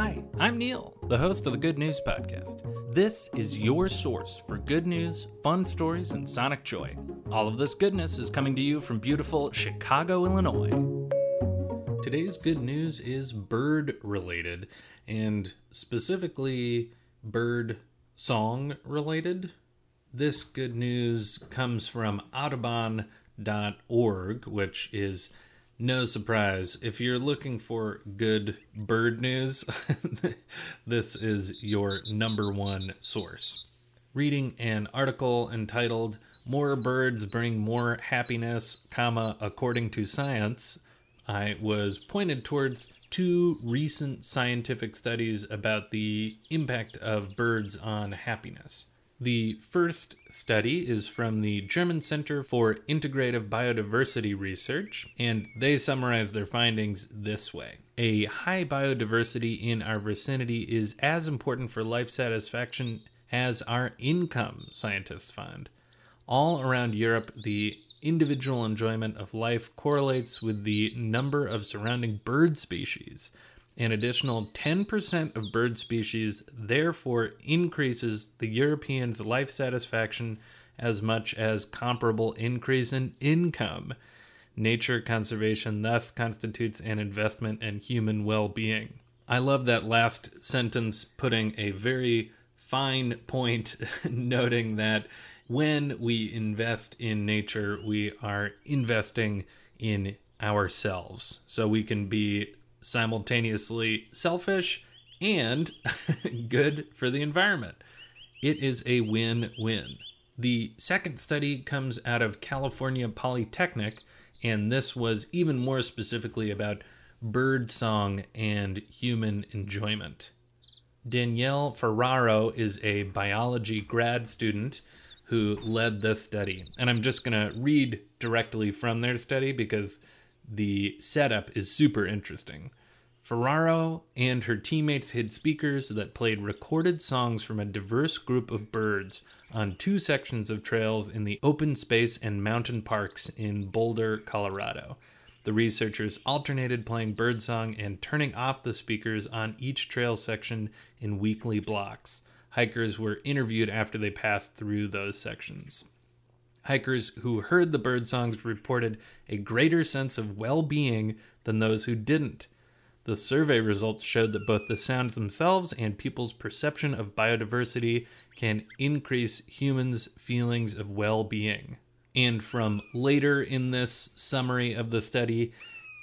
Hi, I'm Neil, the host of the Good News Podcast. This is your source for good news, fun stories, and sonic joy. All of this goodness is coming to you from beautiful Chicago, Illinois. Today's good news is bird related, and specifically bird song related. This good news comes from Audubon.org, which is no surprise. If you're looking for good bird news, this is your number one source. Reading an article entitled More Birds Bring More Happiness, comma, according to science, I was pointed towards two recent scientific studies about the impact of birds on happiness. The first study is from the German Center for Integrative Biodiversity Research, and they summarize their findings this way. A high biodiversity in our vicinity is as important for life satisfaction as our income, scientists find. All around Europe, the individual enjoyment of life correlates with the number of surrounding bird species. An additional 10% of bird species therefore increases the European's life satisfaction as much as comparable increase in income. Nature conservation thus constitutes an investment in human well being. I love that last sentence putting a very fine point, noting that when we invest in nature, we are investing in ourselves. So we can be simultaneously selfish and good for the environment. It is a win win. The second study comes out of California Polytechnic, and this was even more specifically about bird song and human enjoyment. Danielle Ferraro is a biology grad student who led this study. And I'm just going to read directly from their study because the setup is super interesting. Ferraro and her teammates hid speakers that played recorded songs from a diverse group of birds on two sections of trails in the open space and mountain parks in Boulder, Colorado. The researchers alternated playing birdsong and turning off the speakers on each trail section in weekly blocks. Hikers were interviewed after they passed through those sections. Hikers who heard the birdsongs reported a greater sense of well being than those who didn't. The survey results showed that both the sounds themselves and people's perception of biodiversity can increase humans' feelings of well being. And from later in this summary of the study,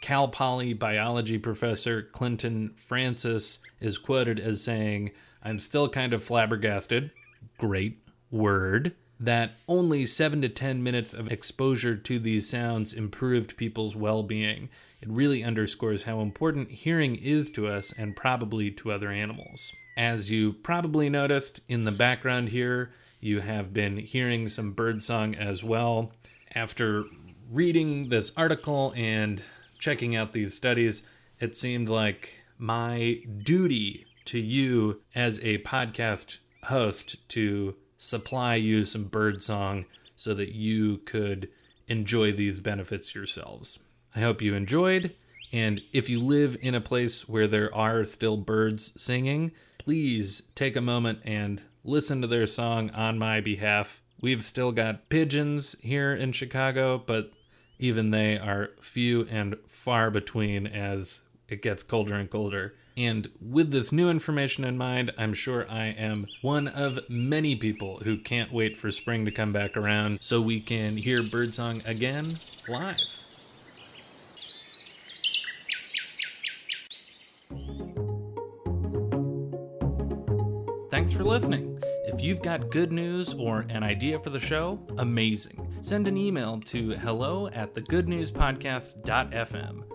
Cal Poly biology professor Clinton Francis is quoted as saying, I'm still kind of flabbergasted. Great word. That only 7 to 10 minutes of exposure to these sounds improved people's well being. It really underscores how important hearing is to us and probably to other animals. As you probably noticed in the background here, you have been hearing some birdsong as well. After reading this article and checking out these studies, it seemed like my duty to you as a podcast host to supply you some birdsong so that you could enjoy these benefits yourselves. I hope you enjoyed. And if you live in a place where there are still birds singing, please take a moment and listen to their song on my behalf. We've still got pigeons here in Chicago, but even they are few and far between as it gets colder and colder. And with this new information in mind, I'm sure I am one of many people who can't wait for spring to come back around so we can hear birdsong again live. Thanks for listening. If you've got good news or an idea for the show, amazing. Send an email to hello at thegoodnewspodcast.fm.